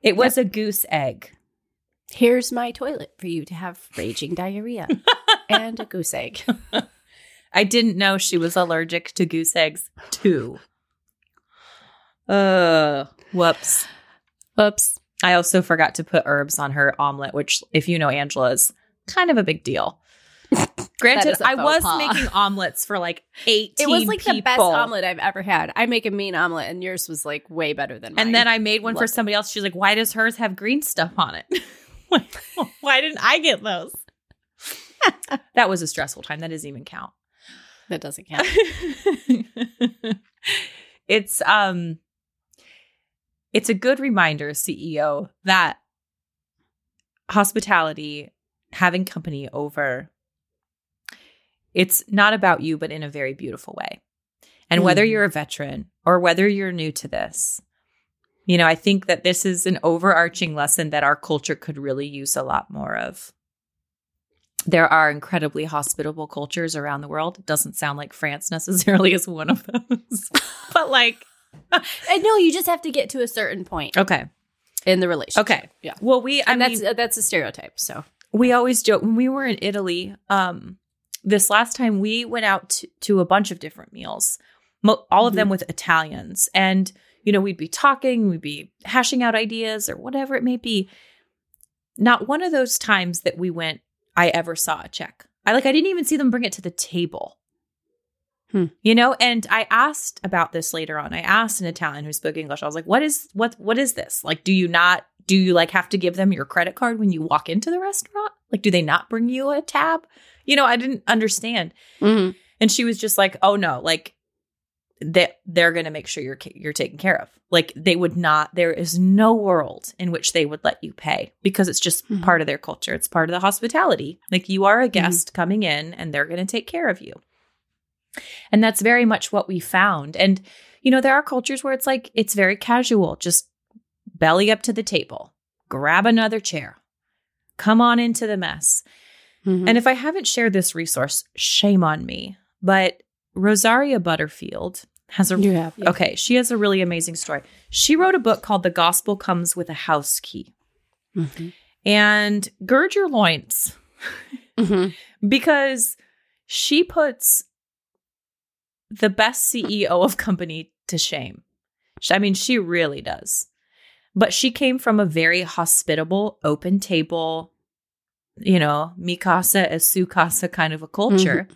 It was a goose egg. Here's my toilet for you to have raging diarrhea and a goose egg. I didn't know she was allergic to goose eggs too. Uh, whoops. Oops. I also forgot to put herbs on her omelet, which, if you know Angela, is kind of a big deal. Granted, I was pas. making omelets for like 18 It was like people. the best omelet I've ever had. I make a mean omelet, and yours was like way better than mine. And then I made one for somebody else. She's like, why does hers have green stuff on it? Why didn't I get those? that was a stressful time. That doesn't even count. that doesn't count. it's um it's a good reminder ceo that hospitality having company over it's not about you but in a very beautiful way and whether Mm. you're a veteran or whether you're new to this you know i think that this is an overarching lesson that our culture could really use a lot more of there are incredibly hospitable cultures around the world. It doesn't sound like France necessarily is one of those, but like, I know you just have to get to a certain point okay, in the relationship. okay, Yeah. Well, we, I And mean, that's that's a stereotype. So we always joke when we were in Italy. Um, this last time we went out to, to a bunch of different meals, mo- all of them with Italians, and you know we'd be talking, we'd be hashing out ideas or whatever it may be. Not one of those times that we went, I ever saw a check. I like I didn't even see them bring it to the table. Hmm. You know, and I asked about this later on. I asked an Italian who spoke English. I was like, "What is what? What is this? Like, do you not do you like have to give them your credit card when you walk into the restaurant? Like, do they not bring you a tab? You know, I didn't understand. Mhm. And she was just like, "Oh no, like they they're going to make sure you're you're taken care of. Like they would not there is no world in which they would let you pay because it's just Mhm. part of their culture. It's part of the hospitality. Like you are a guest coming in and they're going to take care of you. And that's very much what we found. And you know, there are cultures where it's like it's very casual, just belly up to the table. Grab another chair. Come on into the mess. Mhm. And if I haven't shared this resource, shame on me. But Rosaria Butterfield has a you have yeah. okay, she has a really amazing story. She wrote a book called The Gospel Comes with a House Key. Mhm. And gird your loins Mhm. because she puts the best CEO of company to shame. I mean, she really does. But she came from a very hospitable, open table, you know, mi casa es su casa kind of a culture.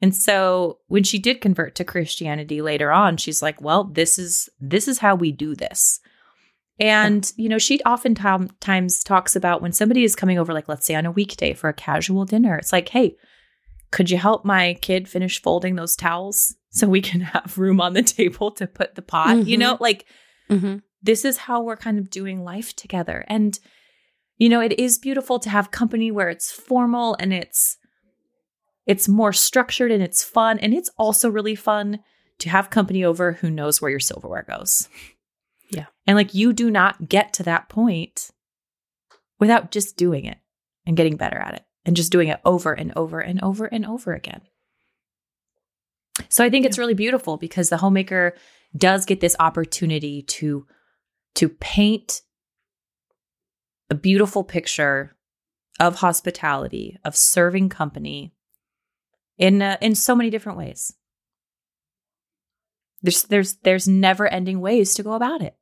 And so when she did convert to Christianity later on, she's like, well, this is this is how we do this. And, you know, she oftentimes talks about when somebody is coming over, like, let's say on a weekday for a casual dinner, it's like, hey, could you help my kid finish folding those towels so we can have room on the table to put the pot? Mm-hmm. You know, like, mm-hmm. This is how we're kind of doing life together. And, you know, it is beautiful to have company where it's formal and it's, it's more structured and it's fun. And it's also really fun to have company over who knows where your silverware goes. Yeah. And like you do not get to that point without just doing it and getting better at it and just doing it over and over and over and over again. So I think yeah. it's really beautiful because the homemaker does get this opportunity to to paint a beautiful picture of hospitality, of serving company in uh, in so many different ways. There's there's there's never ending ways to go about it.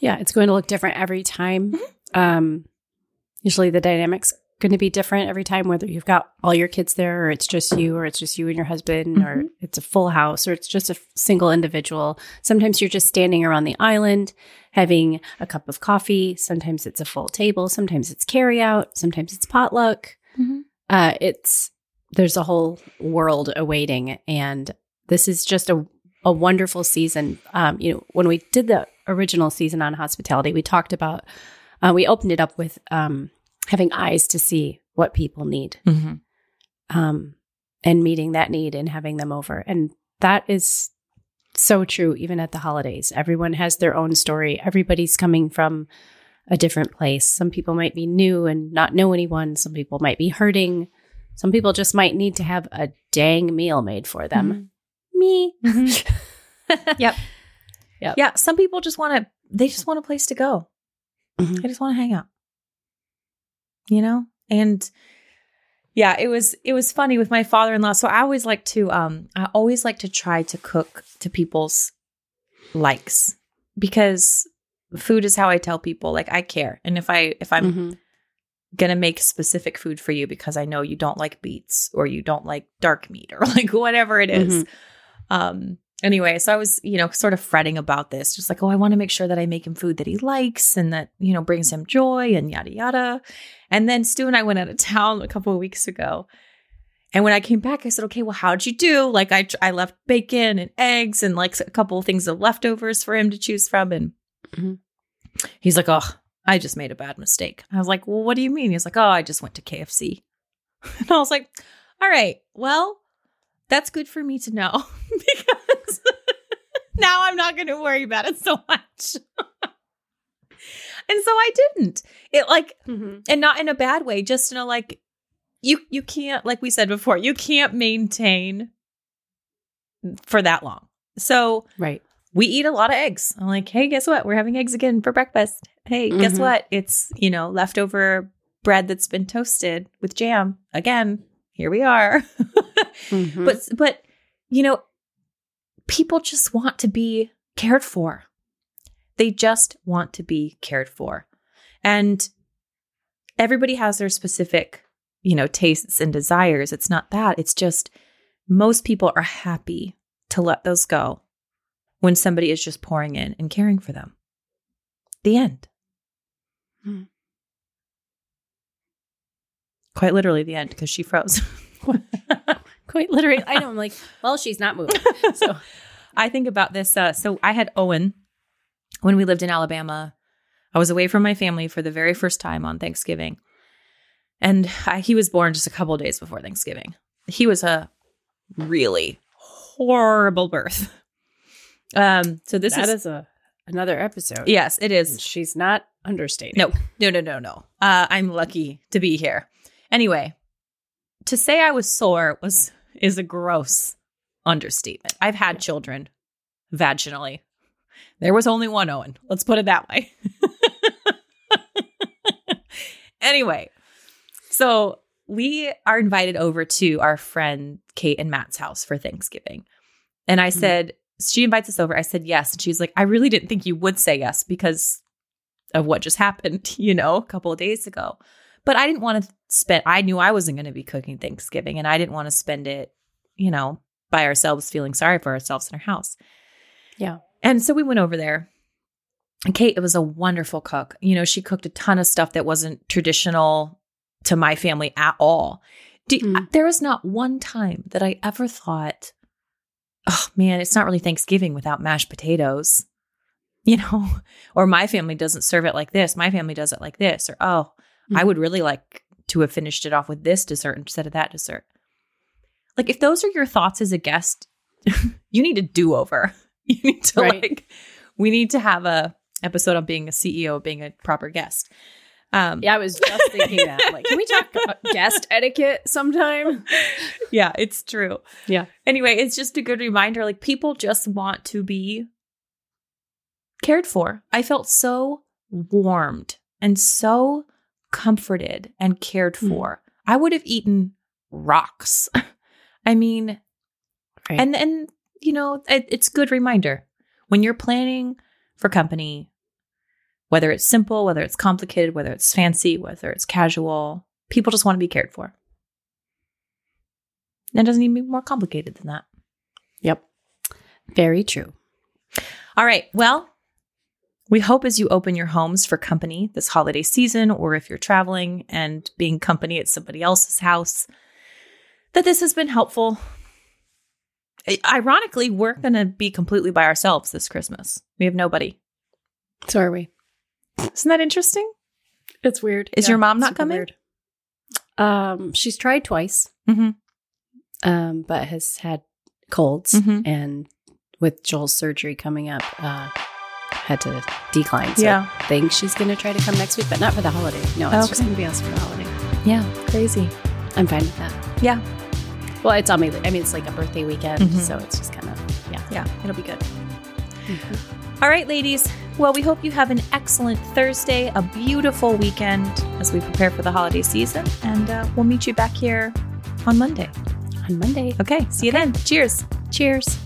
Yeah, it's going to look different every time. Mm-hmm. Um, usually the dynamics going to be different every time, whether you've got all your kids there, or it's just you, or it's just you and your husband, mm-hmm. or it's a full house, or it's just a single individual. Sometimes you're just standing around the island having a cup of coffee. Sometimes it's a full table. Sometimes it's carry out. Sometimes it's potluck. Mm-hmm. Uh, it's there's a whole world awaiting, and this is just a a wonderful season. Um, you know, when we did the original season on hospitality, we talked about, uh, we opened it up with um, having eyes to see what people need mm-hmm. um, and meeting that need and having them over. And that is so true, even at the holidays. Everyone has their own story, everybody's coming from a different place. Some people might be new and not know anyone, some people might be hurting. Some people just might need to have a dang meal made for them. Mm-hmm. Me. Mm-hmm. yep. Yep. Yeah. Some people just want to, they just want a place to go. Mm-hmm. They just want to hang out. You know? And yeah, it was it was funny with my father-in-law. So I always like to um I always like to try to cook to people's likes because food is how I tell people like I care. And if I if I'm mm-hmm. going to make specific food for you because I know you don't like beets or you don't like dark meat or like whatever it is, mm-hmm. um anyway, so I was, you know, sort of fretting about this, just like, oh, I want to make sure that I make him food that he likes and that, you know, brings him joy and yada, yada. And then Stu and I went out of town a couple of weeks ago. And when I came back, I said, okay, well, how'd you do? Like, I, I left bacon and eggs and like a couple of things of leftovers for him to choose from. And mm-hmm. he's like, oh, I just made a bad mistake. I was like, well, what do you mean? He's like, oh, I just went to KFC. And I was like, all right, well, that's good for me to know because now I'm not going to worry about it so much. and so I didn't. It like, mm-hmm. and not in a bad way, just in a like, you you can't, like we said before, you can't maintain for that long. So right, we eat a lot of eggs. I'm like, hey, guess what? We're having eggs again for breakfast. Hey, mm-hmm. guess what? It's you know leftover bread that's been toasted with jam again. Here we are. mm-hmm. But but you know people just want to be cared for. They just want to be cared for. And everybody has their specific, you know, tastes and desires. It's not that. It's just most people are happy to let those go when somebody is just pouring in and caring for them. The end. Hmm. Quite literally the end because she froze. Quite literally. I know. I'm like, well, she's not moving. So I think about this. Uh, so I had Owen when we lived in Alabama. I was away from my family for the very first time on Thanksgiving. And I, he was born just a couple days before Thanksgiving. He was a really horrible birth. Um, so this that is, is a another episode. Yes, it is. She's not understating. No, no, no, no, no. Uh, I'm lucky to be here. Anyway, to say I was sore was is a gross understatement. I've had children vaginally. There was only one Owen. Let's put it that way. anyway, so we are invited over to our friend Kate and Matt's house for Thanksgiving. And I mm-hmm. said, she invites us over. I said yes. And she's like, I really didn't think you would say yes because of what just happened, you know, a couple of days ago. But I didn't want to spend, I knew I wasn't going to be cooking Thanksgiving and I didn't want to spend it, you know, by ourselves feeling sorry for ourselves in our house. Yeah. And so we went over there. And Kate it was a wonderful cook. You know, she cooked a ton of stuff that wasn't traditional to my family at all. Do, Mm. There was not one time that I ever thought, oh man, it's not really Thanksgiving without mashed potatoes, you know, or my family doesn't serve it like this. My family does it like this, or oh, I Mhm. would really like to have finished it off with this dessert instead of that dessert. Like, if those are your thoughts as a guest, you need a do over. You need to Right. like, we need to have a episode on being a CEO, being a proper guest. Um, Yeah, I was just thinking that. Like, can we talk about guest etiquette sometime? yeah, it's true. Yeah. Anyway, it's just a good reminder. Like people just want to be cared for. I felt so warmed and so comforted and cared Mm. for. I would have eaten rocks. I mean, Right. and and you know, it, it's a good reminder when you're planning for company, whether it's simple, whether it's complicated, whether it's fancy, whether it's casual, people just want to be cared for. And it doesn't even be more complicated than that. Yep. Very true. All right. Well, we hope as you open your homes for company this holiday season, or if you're traveling and being company at somebody else's house, that this has been helpful. Ironically, we're going to be completely by ourselves this Christmas. We have nobody. So are we. Isn't that interesting? It's weird. Is your mom not coming? Weird. Um, she's tried twice, Mm-hmm. um, but has had colds, Mhm. and with Joel's surgery coming up, uh, had to decline. So Yeah. I think she's going to try to come next week, but not for the holiday. No, it's just Okay. going to be us for the holiday. Yeah. Crazy. I'm fine with that. Yeah. Well, it's on me. I mean, it's like a birthday weekend, Mhm. so it's just kind of yeah. Yeah. It'll be good. All right, ladies. Well, we hope you have an excellent Thursday, a beautiful weekend as we prepare for the holiday season, and uh, we'll meet you back here on Monday. On Monday. Okay, see you then. Cheers. Cheers.